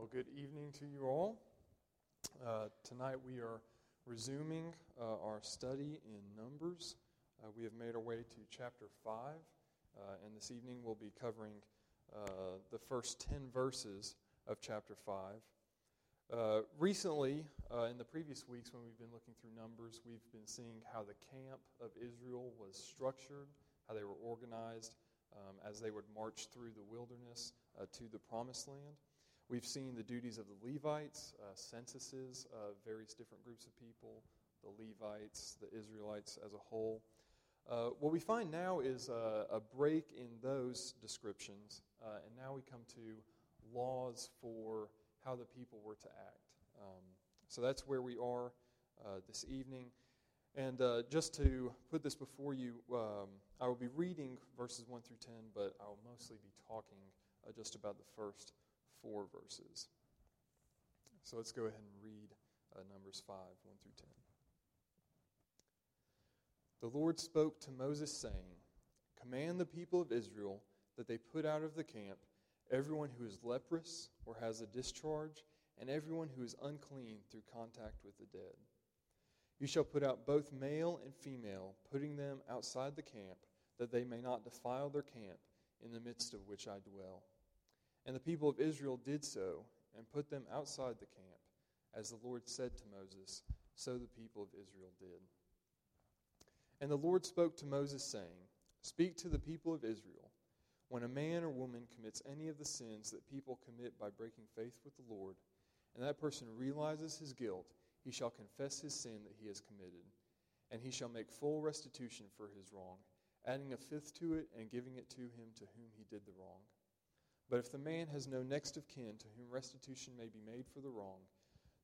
Well, good evening to you all. Uh, tonight we are resuming uh, our study in Numbers. Uh, we have made our way to chapter 5, uh, and this evening we'll be covering uh, the first 10 verses of chapter 5. Uh, recently, in the previous weeks when we've been looking through Numbers, we've been seeing how the camp of Israel was structured, how they were organized um, as they would march through the wilderness to the promised land. We've seen the duties of the Levites, uh, censuses of various different groups of people, the Levites, the Israelites as a whole. Uh, what we find now is a, a break in those descriptions, uh, and now we come to laws for how the people were to act. Um, so that's where we are uh, this evening. And uh, just to put this before you, um, I will be reading verses 1 through 10, but I will mostly be talking uh, just about the first four verses. So let's go ahead and read uh, Numbers 5 1 through 10. The Lord spoke to Moses, saying, Command the people of Israel that they put out of the camp everyone who is leprous or has a discharge, and everyone who is unclean through contact with the dead. You shall put out both male and female, putting them outside the camp, that they may not defile their camp in the midst of which I dwell. And the people of Israel did so and put them outside the camp, as the Lord said to Moses, so the people of Israel did. And the Lord spoke to Moses, saying, Speak to the people of Israel. When a man or woman commits any of the sins that people commit by breaking faith with the Lord, and that person realizes his guilt, he shall confess his sin that he has committed, and he shall make full restitution for his wrong, adding a fifth to it and giving it to him to whom he did the wrong. But if the man has no next of kin to whom restitution may be made for the wrong,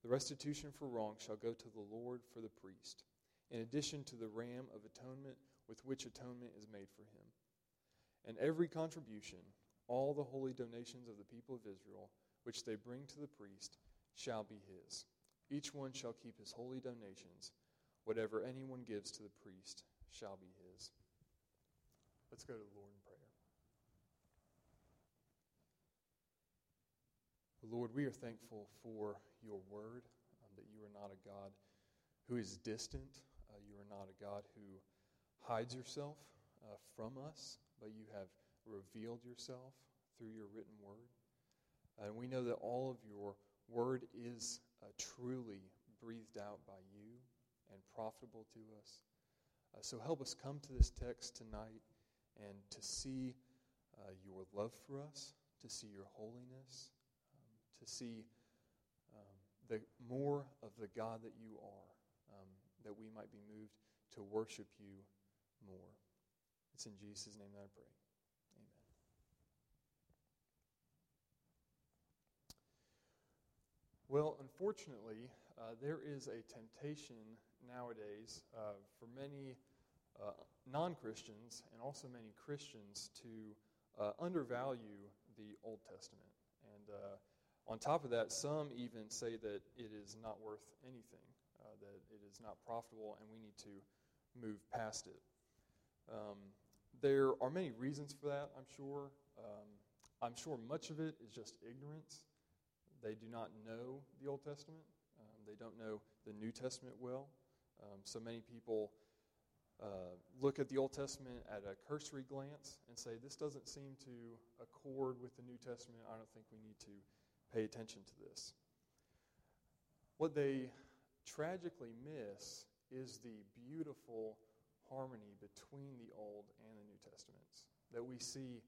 the restitution for wrong shall go to the Lord for the priest, in addition to the ram of atonement with which atonement is made for him. And every contribution, all the holy donations of the people of Israel, which they bring to the priest, shall be his. Each one shall keep his holy donations. Whatever anyone gives to the priest shall be his. Let's go to the Lord in prayer. Lord, we are thankful for your word, um, that you are not a God who is distant. Uh, you are not a God who hides yourself uh, from us, but you have revealed yourself through your written word. And we know that all of your word is uh, truly breathed out by you and profitable to us. Uh, so help us come to this text tonight and to see uh, your love for us, to see your holiness to see um, the more of the God that you are, um, that we might be moved to worship you more. It's in Jesus' name that I pray. Amen. Well, unfortunately, uh, there is a temptation nowadays uh, for many uh, non Christians and also many Christians to uh, undervalue the Old Testament. And uh, on top of that, some even say that it is not worth anything, uh, that it is not profitable, and we need to move past it. Um, there are many reasons for that, I'm sure. Um, I'm sure much of it is just ignorance. They do not know the Old Testament, um, they don't know the New Testament well. Um, so many people uh, look at the Old Testament at a cursory glance and say, This doesn't seem to accord with the New Testament. I don't think we need to pay attention to this. What they tragically miss is the beautiful harmony between the Old and the New Testaments. That we see,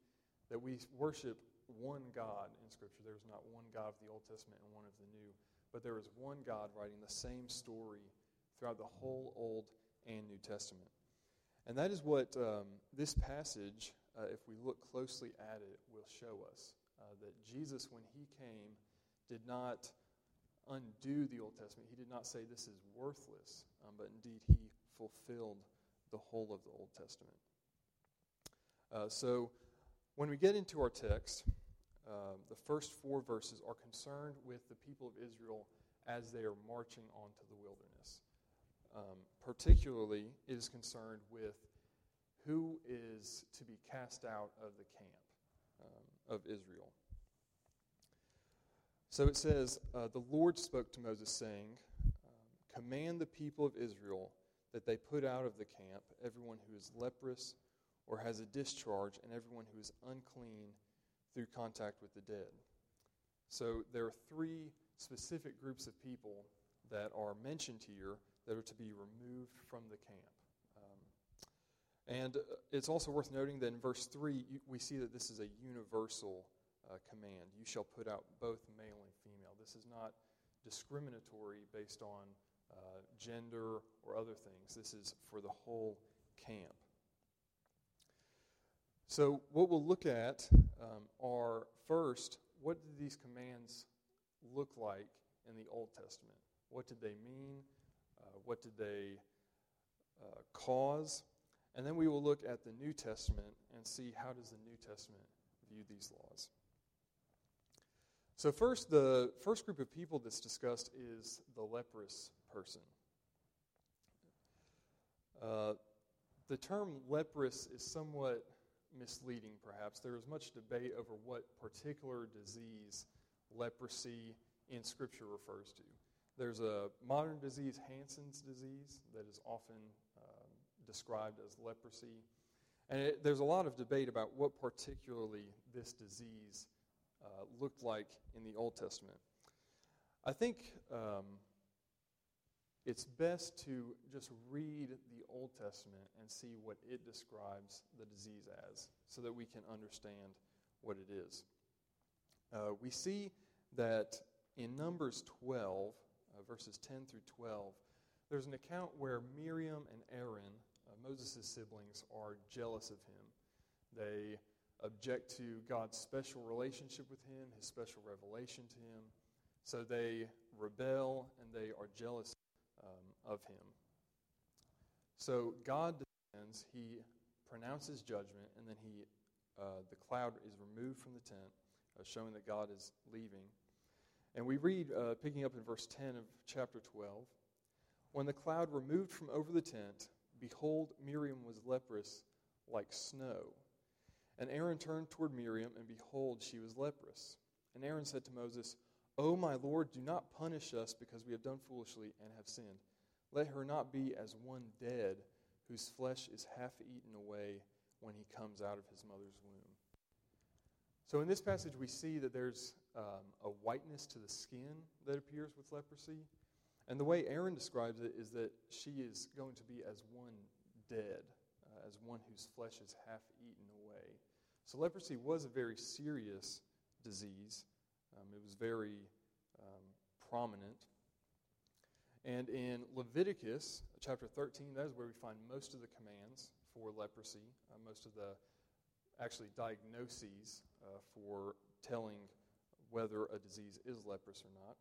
that we worship one God in Scripture. There's not one God of the Old Testament and one of the New, but there is one God writing the same story throughout the whole Old and New Testament. And that is what um, this passage, uh, if we look closely at it, will show us uh, that Jesus, when he came, did not undo the Old Testament. He did not say this is worthless, um, but indeed he fulfilled the whole of the Old Testament. Uh, so when we get into our text, uh, the first four verses are concerned with the people of Israel as they are marching onto the wilderness. Um, particularly, it is concerned with who is to be cast out of the camp of Israel. So it says, uh, The Lord spoke to Moses, saying, um, Command the people of Israel that they put out of the camp everyone who is leprous or has a discharge, and everyone who is unclean through contact with the dead. So there are three specific groups of people that are mentioned here that are to be removed from the camp. And uh, it's also worth noting that in verse 3, we see that this is a universal uh, command. You shall put out both male and female. This is not discriminatory based on uh, gender or other things. This is for the whole camp. So, what we'll look at um, are first, what did these commands look like in the Old Testament? What did they mean? Uh, what did they uh, cause? And then we will look at the New Testament and see how does the New Testament view these laws. So first, the first group of people that's discussed is the leprous person. Uh, the term leprous is somewhat misleading, perhaps. There is much debate over what particular disease leprosy in Scripture refers to. There's a modern disease, Hansen's disease, that is often described as leprosy. And it, there's a lot of debate about what particularly this disease uh, looked like in the Old Testament. I think um, it's best to just read the Old Testament and see what it describes the disease as so that we can understand what it is. Uh, we see that in Numbers 12, uh, verses 10 through 12, there's an account where Miriam and Aaron, Moses' siblings, are jealous of him. They object to God's special relationship with him, his special revelation to him. So they rebel and they are jealous um, of him. So God descends, he pronounces judgment, and then he, uh, the cloud is removed from the tent, uh, showing that God is leaving. And we read, uh, picking up in verse 10 of chapter 12 When the cloud removed from over the tent, behold, Miriam was leprous like snow. And Aaron turned toward Miriam, and behold, she was leprous. And Aaron said to Moses, O my Lord, do not punish us because we have done foolishly and have sinned. Let her not be as one dead whose flesh is half eaten away when he comes out of his mother's womb. So, in this passage, we see that there's um, a whiteness to the skin that appears with leprosy. And the way Aaron describes it is that she is going to be as one dead, uh, as one whose flesh is half eaten away. So, leprosy was a very serious disease, um, it was very um, prominent. And in Leviticus chapter 13, that is where we find most of the commands for leprosy, uh, most of the actually diagnoses uh, for telling whether a disease is leprous or not.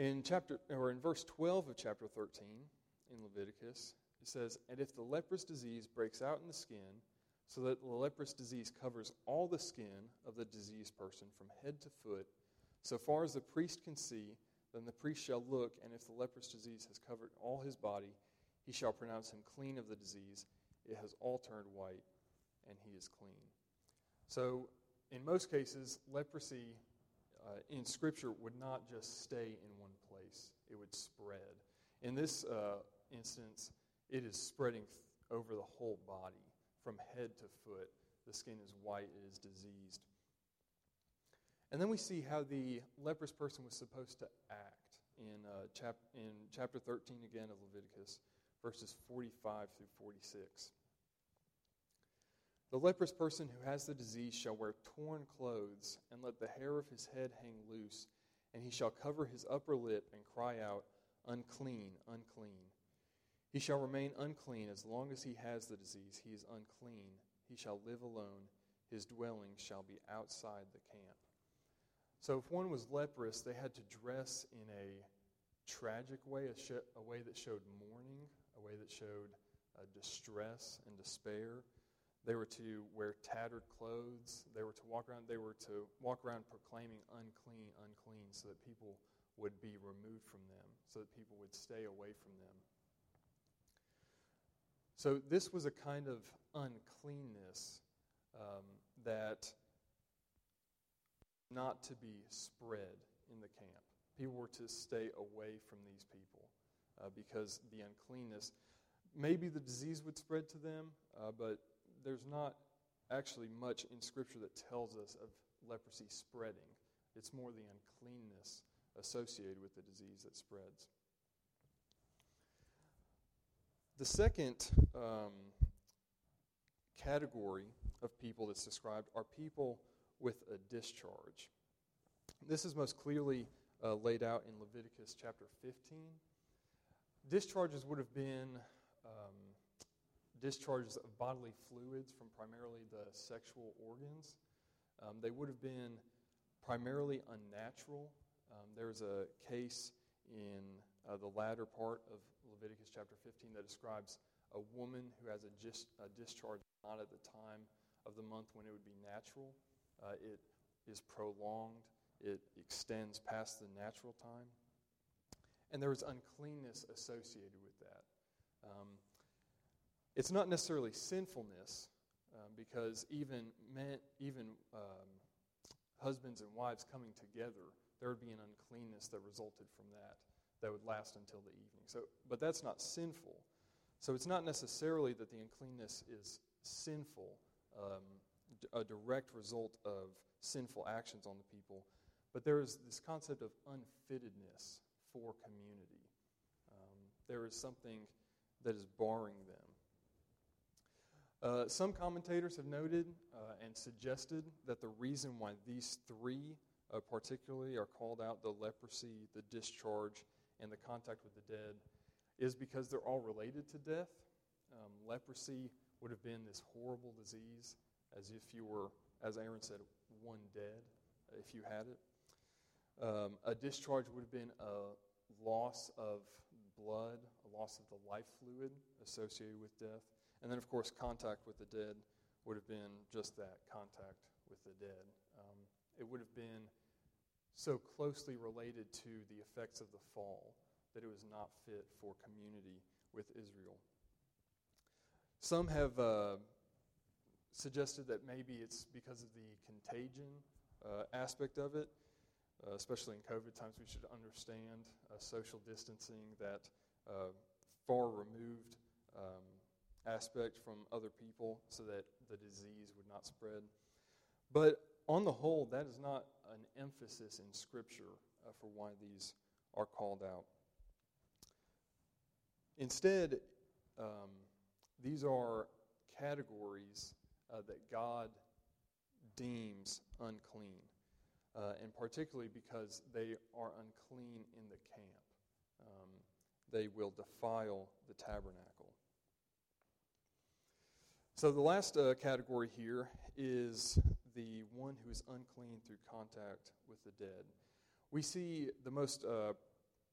In chapter or in verse 12 of chapter 13 in Leviticus, it says, "And if the leprous disease breaks out in the skin, so that the leprous disease covers all the skin of the diseased person from head to foot, so far as the priest can see, then the priest shall look, and if the leprous disease has covered all his body, he shall pronounce him clean of the disease. It has all turned white, and he is clean. So, in most cases, leprosy uh, in Scripture would not just stay in place, it would spread. In this uh, instance, it is spreading th- over the whole body, from head to foot. The skin is white, it is diseased. And then we see how the leprous person was supposed to act in, uh, chap- in chapter 13 again of Leviticus, verses 45 through 46. The leprous person who has the disease shall wear torn clothes, and let the hair of his head hang loose, and he shall cover his upper lip and cry out, Unclean, unclean. He shall remain unclean as long as he has the disease. He is unclean. He shall live alone. His dwelling shall be outside the camp. So, if one was leprous, they had to dress in a tragic way, a, sh- a way that showed mourning, a way that showed uh, distress and despair. They were to wear tattered clothes. They were to walk around. They were to walk around proclaiming unclean, unclean, so that people would be removed from them, so that people would stay away from them. So this was a kind of uncleanness um, that not to be spread in the camp. People were to stay away from these people uh, because the uncleanness, maybe the disease would spread to them, uh, but there's not actually much in Scripture that tells us of leprosy spreading. It's more the uncleanness associated with the disease that spreads. The second um, category of people that's described are people with a discharge. This is most clearly uh, laid out in Leviticus chapter 15. Discharges would have been um, discharges of bodily fluids from primarily the sexual organs. Um, they would have been primarily unnatural. Um, there's a case in uh, the latter part of Leviticus chapter 15 that describes a woman who has a, gis- a discharge not at the time of the month when it would be natural. Uh, it is prolonged, it extends past the natural time. And there is uncleanness associated with that. Um, it's not necessarily sinfulness, um, because even men, even um, husbands and wives coming together, there would be an uncleanness that resulted from that that would last until the evening. So, but that's not sinful. So it's not necessarily that the uncleanness is sinful, um, a direct result of sinful actions on the people, but there is this concept of unfittedness for community. Um, there is something that is barring them. Uh, some commentators have noted uh, and suggested that the reason why these three, uh, particularly, are called out the leprosy, the discharge, and the contact with the dead is because they're all related to death. Um, leprosy would have been this horrible disease, as if you were, as Aaron said, one dead, if you had it. Um, a discharge would have been a loss of blood, a loss of the life fluid associated with death. And then, of course, contact with the dead would have been just that contact with the dead. Um, it would have been so closely related to the effects of the fall that it was not fit for community with Israel. Some have uh, suggested that maybe it's because of the contagion uh, aspect of it, uh, especially in COVID times. We should understand uh, social distancing, that uh, far removed um, aspect from other people so that the disease would not spread. But on the whole, that is not an emphasis in Scripture uh, for why these are called out. Instead, um, these are categories uh, that God deems unclean, uh, and particularly because they are unclean in the camp. Um, they will defile the tabernacle. So, the last uh, category here is the one who is unclean through contact with the dead. We see the most uh,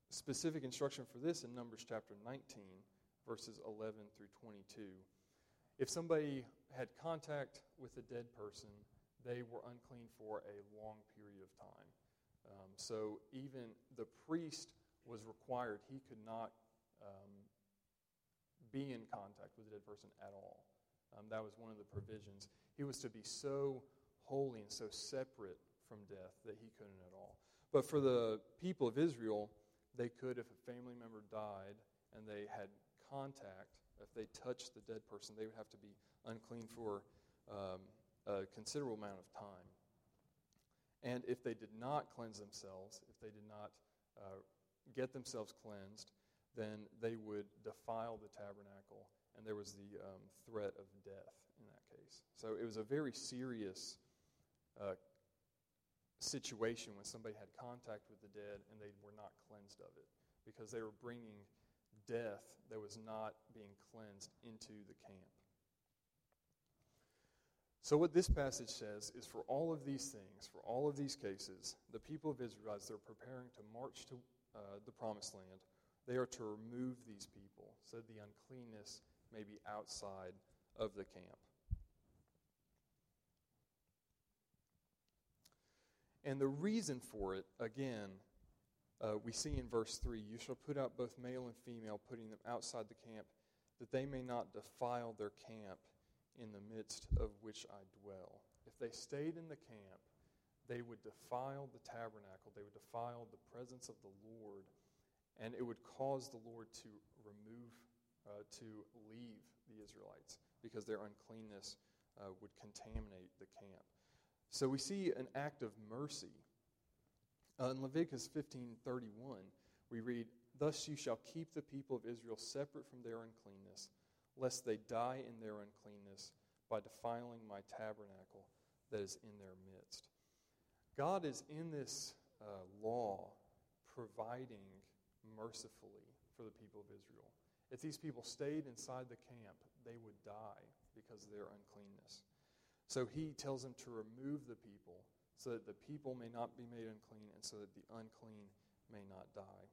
specific instruction for this in Numbers chapter 19, verses 11 through 22. If somebody had contact with a dead person, they were unclean for a long period of time. Um, so even the priest was required, he could not um, be in contact with a dead person at all. Um, that was one of the provisions. He was to be so holy and so separate from death that he couldn't at all. But for the people of Israel, they could, if a family member died and they had contact, if they touched the dead person, they would have to be unclean for um, a considerable amount of time. And if they did not cleanse themselves, if they did not uh, get themselves cleansed, then they would defile the tabernacle, and there was the um, threat of death in that case. So it was a very serious uh, situation when somebody had contact with the dead and they were not cleansed of it because they were bringing death that was not being cleansed into the camp. So, what this passage says is for all of these things, for all of these cases, the people of Israel, as they're preparing to march to uh, the promised land, they are to remove these people so the uncleanness may be outside of the camp. And the reason for it, again, uh, we see in verse 3 You shall put out both male and female, putting them outside the camp, that they may not defile their camp in the midst of which I dwell. If they stayed in the camp, they would defile the tabernacle, they would defile the presence of the Lord, and it would cause the Lord to remove, uh, to leave the Israelites because their uncleanness uh, would contaminate the camp. So we see an act of mercy. Uh, in Leviticus 15:31, we read, "Thus you shall keep the people of Israel separate from their uncleanness, lest they die in their uncleanness by defiling my tabernacle that is in their midst." God is in this uh, law providing mercifully for the people of Israel. If these people stayed inside the camp, they would die because of their uncleanness. So he tells them to remove the people so that the people may not be made unclean and so that the unclean may not die.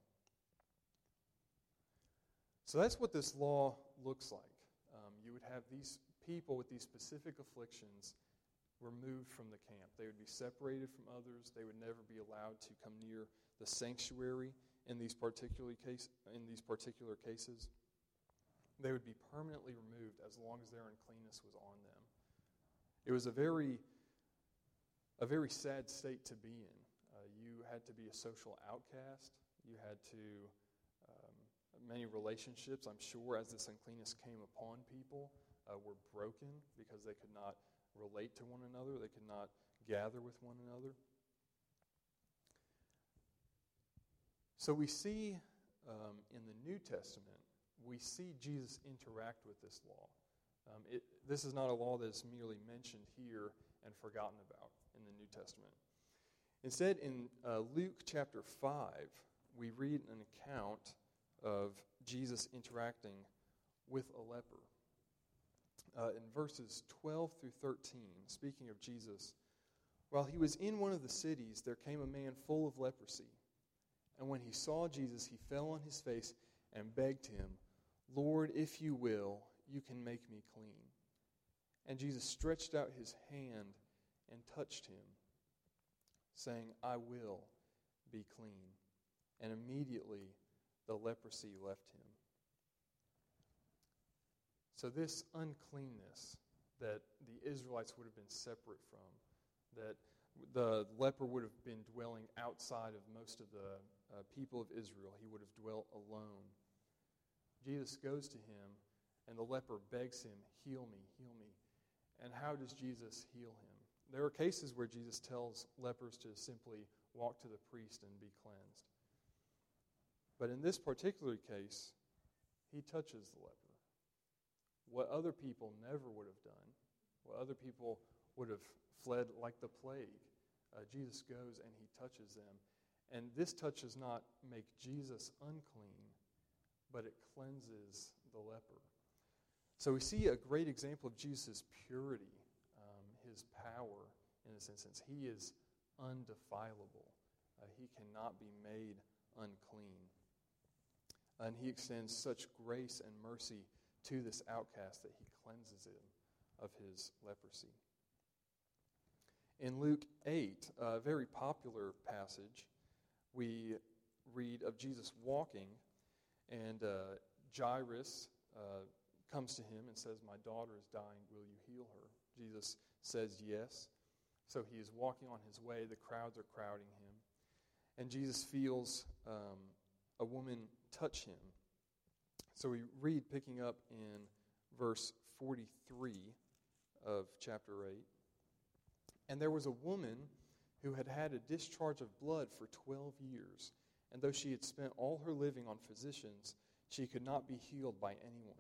So that's what this law looks like. Um, you would have these people with these specific afflictions removed from the camp. They would be separated from others. They would never be allowed to come near the sanctuary in these particular case in these particular cases. They would be permanently removed as long as their uncleanness was on them. It was a very, a very sad state to be in. Uh, you had to be a social outcast. You had to, um, many relationships, I'm sure, as this uncleanness came upon people, uh, were broken because they could not relate to one another, they could not gather with one another. So we see um, in the New Testament, we see Jesus interact with this law. Um, it, this is not a law that is merely mentioned here and forgotten about in the New Testament. Instead, in uh, Luke chapter 5, we read an account of Jesus interacting with a leper. Uh, in verses 12 through 13, speaking of Jesus, while he was in one of the cities, there came a man full of leprosy. And when he saw Jesus, he fell on his face and begged him, Lord, if you will, you can make me clean. And Jesus stretched out his hand and touched him, saying, I will be clean. And immediately the leprosy left him. So, this uncleanness that the Israelites would have been separate from, that the leper would have been dwelling outside of most of the uh, people of Israel, he would have dwelt alone. Jesus goes to him and the leper begs him, Heal me, heal me. And how does Jesus heal him? There are cases where Jesus tells lepers to simply walk to the priest and be cleansed. But in this particular case, he touches the leper. What other people never would have done, what other people would have fled like the plague, uh, Jesus goes and he touches them. And this touch does not make Jesus unclean, but it cleanses the leper. So we see a great example of Jesus' purity, um, his power in this instance. He is undefilable, uh, he cannot be made unclean. And he extends such grace and mercy to this outcast that he cleanses him of his leprosy. In Luke 8, a very popular passage, we read of Jesus walking, and uh, Jairus, uh, comes to him and says, My daughter is dying. Will you heal her? Jesus says, Yes. So he is walking on his way. The crowds are crowding him. And Jesus feels um, a woman touch him. So we read, picking up in verse 43 of chapter 8. And there was a woman who had had a discharge of blood for 12 years. And though she had spent all her living on physicians, she could not be healed by anyone.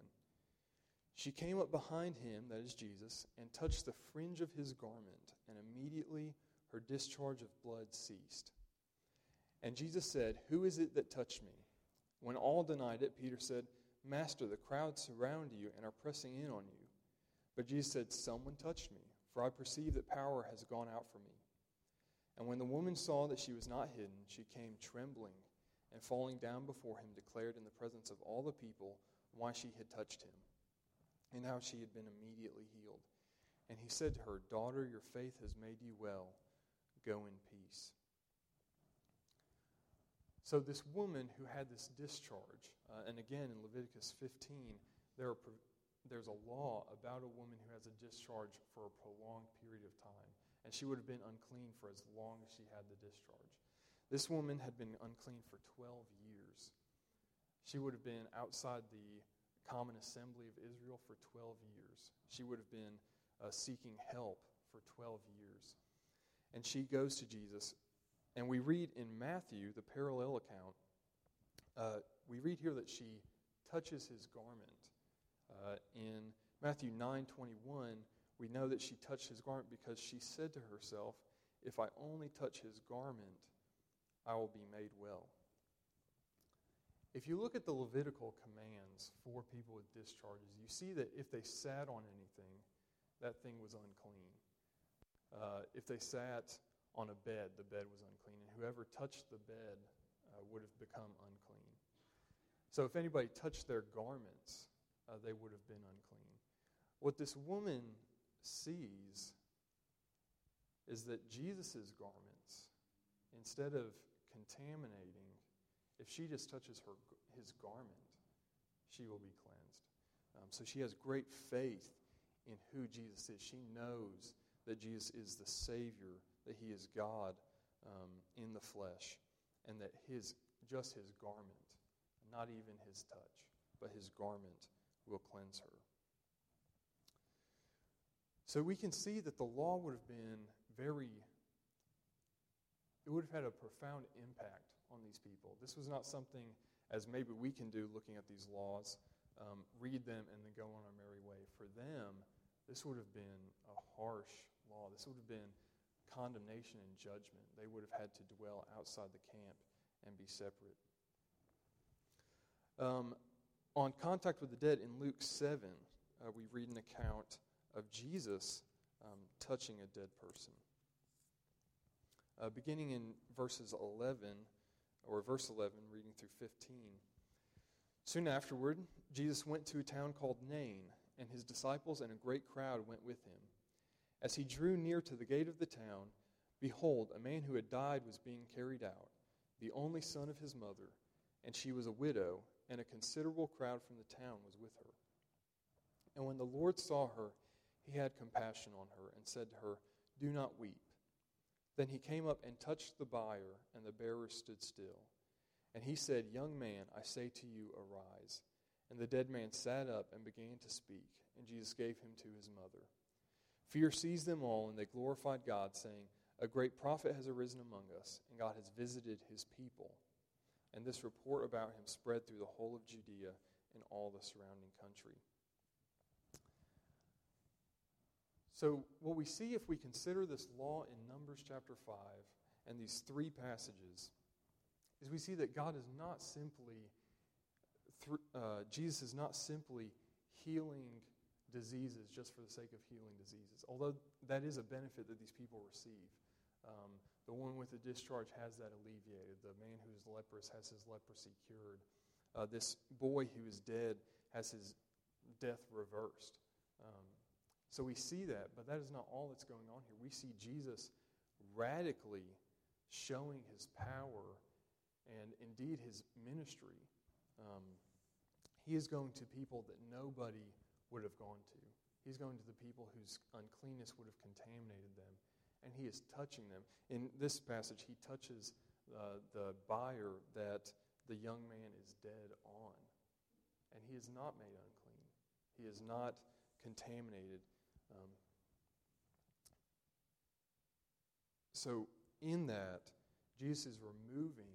She came up behind him, that is Jesus, and touched the fringe of his garment, and immediately her discharge of blood ceased. And Jesus said, Who is it that touched me? When all denied it, Peter said, Master, the crowd surround you and are pressing in on you. But Jesus said, Someone touched me, for I perceive that power has gone out from me. And when the woman saw that she was not hidden, she came trembling and falling down before him, declared in the presence of all the people why she had touched him and how she had been immediately healed. And he said to her, Daughter, your faith has made you well. Go in peace. So, this woman who had this discharge, uh, and again in Leviticus 15, there are, there's a law about a woman who has a discharge for a prolonged period of time. and she would have been unclean for as long as she had the discharge. This woman had been unclean for 12 years. She would have been outside the common assembly of Israel for 12 years. She would have been uh, seeking help for 12 years. And she goes to Jesus. And we read in Matthew, the parallel account, uh, we read here that she touches his garment. Uh, in Matthew 9 21, we know that she touched his garment because she said to herself, If I only touch his garment, I will be made well. If you look at the Levitical commands for people with discharges, you see that if they sat on anything, that thing was unclean. Uh, if they sat on a bed, the bed was unclean, and whoever touched the bed uh, would have become unclean. So if anybody touched their garments, uh, they would have been unclean. What this woman sees is that Jesus' garments, instead of contaminating if she just touches her, his garment, she will be cleansed. Um, so she has great faith in who Jesus is. She knows that Jesus is the Savior, that He is God um, in the flesh, and that His just His garment, not even His touch, but His garment will cleanse her. So we can see that the law would have been very, it would have had a profound impact on these people. This was not something as maybe we can do looking at these laws, um, read them, and then go on our merry way. For them, this would have been a harsh law. This would have been condemnation and judgment. They would have had to dwell outside the camp and be separate. Um, on contact with the dead in Luke 7, uh, we read an account of Jesus um, touching a dead person. Uh, beginning in verses 11 or verse 11, reading through 15. Soon afterward, Jesus went to a town called Nain, and his disciples and a great crowd went with him. As he drew near to the gate of the town, behold, a man who had died was being carried out, the only son of his mother, and she was a widow, and a considerable crowd from the town was with her. And when the Lord saw her, he had compassion on her, and said to her, Do not weep. Then he came up and touched the bier, and the bearer stood still. And he said, Young man, I say to you, arise. And the dead man sat up and began to speak, and Jesus gave him to his mother. Fear seized them all, and they glorified God, saying, A great prophet has arisen among us, and God has visited his people. And this report about him spread through the whole of Judea and all the surrounding country. So, what we see if we consider this law in Numbers chapter 5 and these three passages is we see that God is not simply, uh, Jesus is not simply healing diseases just for the sake of healing diseases, although that is a benefit that these people receive. Um, the one with the discharge has that alleviated. The man who is leprous has his leprosy cured. Uh, this boy who is dead has his death reversed. Um, so we see that, but that is not all that's going on here. We see Jesus radically showing his power and indeed his ministry. Um, he is going to people that nobody would have gone to. He's going to the people whose uncleanness would have contaminated them, and he is touching them. In this passage, he touches uh, the buyer that the young man is dead on, and he is not made unclean. He is not contaminated. Um, so, in that, Jesus is removing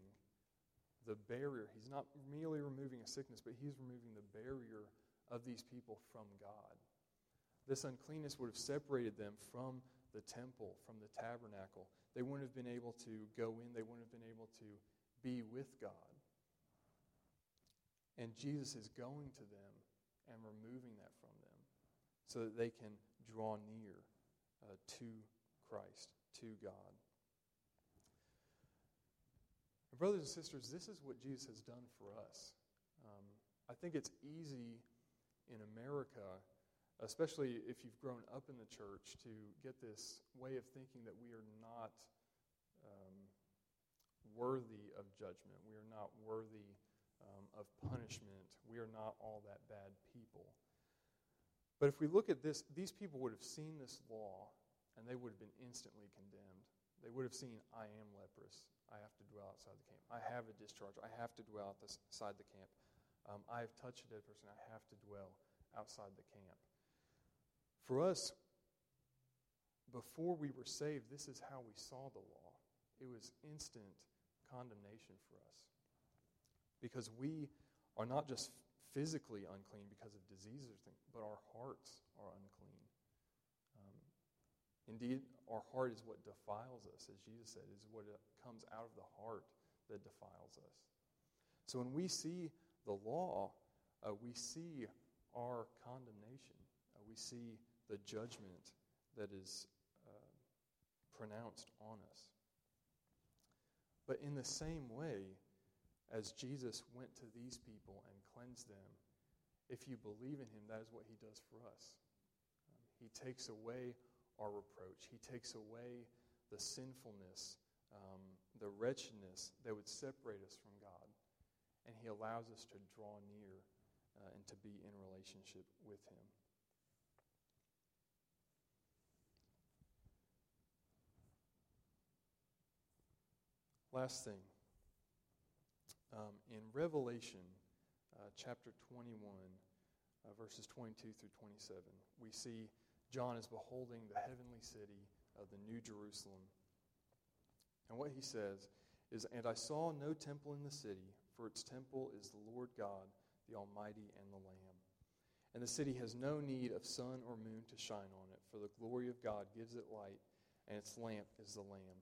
the barrier. He's not merely removing a sickness, but he's removing the barrier of these people from God. This uncleanness would have separated them from the temple, from the tabernacle. They wouldn't have been able to go in, they wouldn't have been able to be with God. And Jesus is going to them and removing that from them so that they can draw near uh, to Christ, to God. And brothers and sisters, this is what Jesus has done for us. Um, I think it's easy in America, especially if you've grown up in the church, to get this way of thinking that we are not um, worthy of judgment. We are not worthy um, of punishment. We are not all that bad people. But if we look at this, these people would have seen this law and they would have been instantly condemned. They would have seen, I am leprous. I have to dwell outside the camp. I have a discharge. I have to dwell outside the camp. Um, I have touched a dead person. I have to dwell outside the camp. For us, before we were saved, this is how we saw the law. It was instant condemnation for us. Because we are not just physically unclean because of diseases, but our hearts are unclean. Um, indeed, our heart is what defiles us, as Jesus said, is what comes out of the heart that defiles us. So when we see the law, uh, we see our condemnation. Uh, we see the judgment that is uh, pronounced on us. But in the same way, as Jesus went to these people and cleansed them, if you believe in him, that is what he does for us. Um, he takes away our reproach. He takes away the sinfulness, um, the wretchedness that would separate us from God. And He allows us to draw near uh, and to be in relationship with Him. Last thing. Um, in Revelation uh, chapter 21, uh, verses 22 through 27, we see John is beholding the heavenly city of the New Jerusalem. And what he says is, And I saw no temple in the city, for its temple is the Lord God, the Almighty, and the Lamb. And the city has no need of sun or moon to shine on it, for the glory of God gives it light, and its lamp is the Lamb.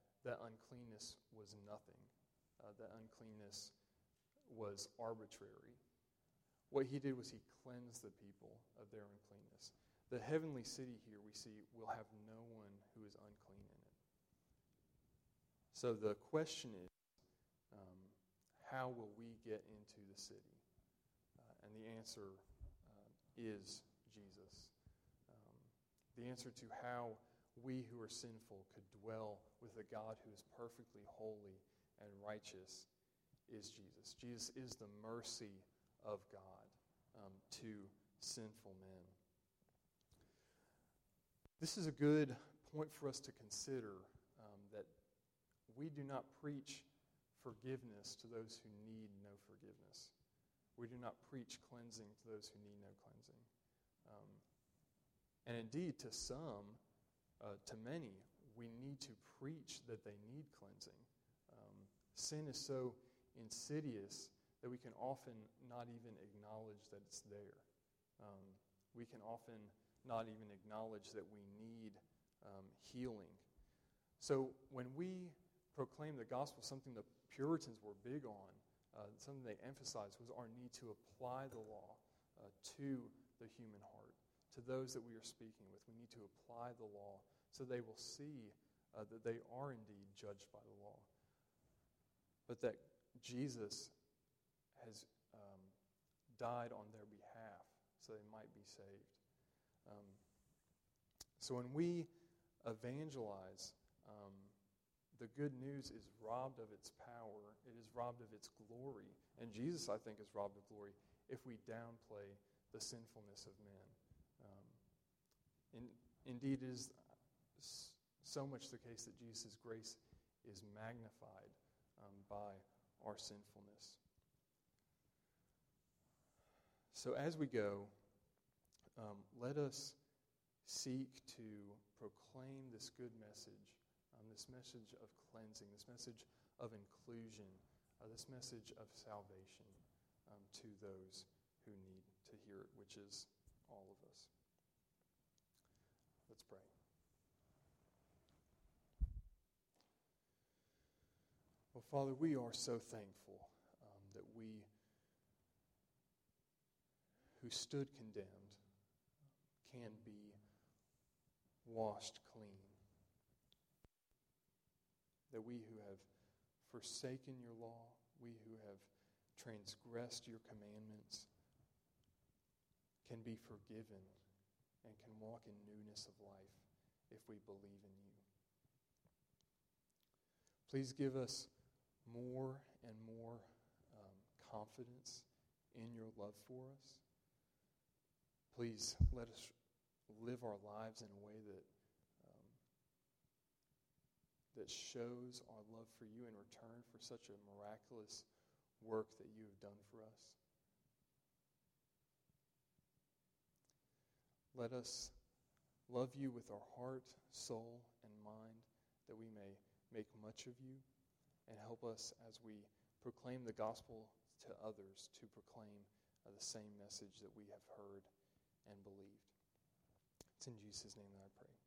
that uncleanness was nothing, uh, that uncleanness was arbitrary. What he did was he cleansed the people of their uncleanness. The heavenly city here we see will have no one who is unclean in it. So the question is um, how will we get into the city? Uh, and the answer uh, is Jesus. Um, the answer to how we who are sinful could dwell with a God who is perfectly holy and righteous is Jesus. Jesus is the mercy of God um, to sinful men. This is a good point for us to consider um, that we do not preach forgiveness to those who need no forgiveness. We do not preach cleansing to those who need no cleansing. Um, and indeed, to some, uh, to many, we need to preach that they need cleansing. Um, sin is so insidious that we can often not even acknowledge that it's there. Um, we can often not even acknowledge that we need um, healing. So when we proclaim the gospel, something the Puritans were big on, uh, something they emphasized was our need to apply the law uh, to the human heart, to those that we are speaking with. We need to apply the law so they will see uh, that they are indeed judged by the law, but that Jesus has um, died on their behalf so they might be saved. Um, so when we evangelize, um, the good news is robbed of its power, it is robbed of its glory. And Jesus, I think, is robbed of glory if we downplay the sinfulness of men. In, indeed, it is so much the case that Jesus' grace is magnified um, by our sinfulness. So as we go, um, let us seek to proclaim this good message, um, this message of cleansing, this message of inclusion, uh, this message of salvation um, to those who need to hear it, which is all of us. Let's pray. Well, Father, we are so thankful um, that we, who stood condemned, can be washed clean. that we who have forsaken your law, we who have transgressed your commandments, can be forgiven and can walk in newness of life if we believe in you. Please give us more and more um, confidence in your love for us. Please let us live our lives in a way that um, that shows our love for you in return for such a miraculous work that you have done for us. Let us love you with our heart, soul, and mind, that we may make much of you, and help us as we proclaim the gospel to others to proclaim uh, the same message that we have heard and believed. It's in Jesus' name that I pray.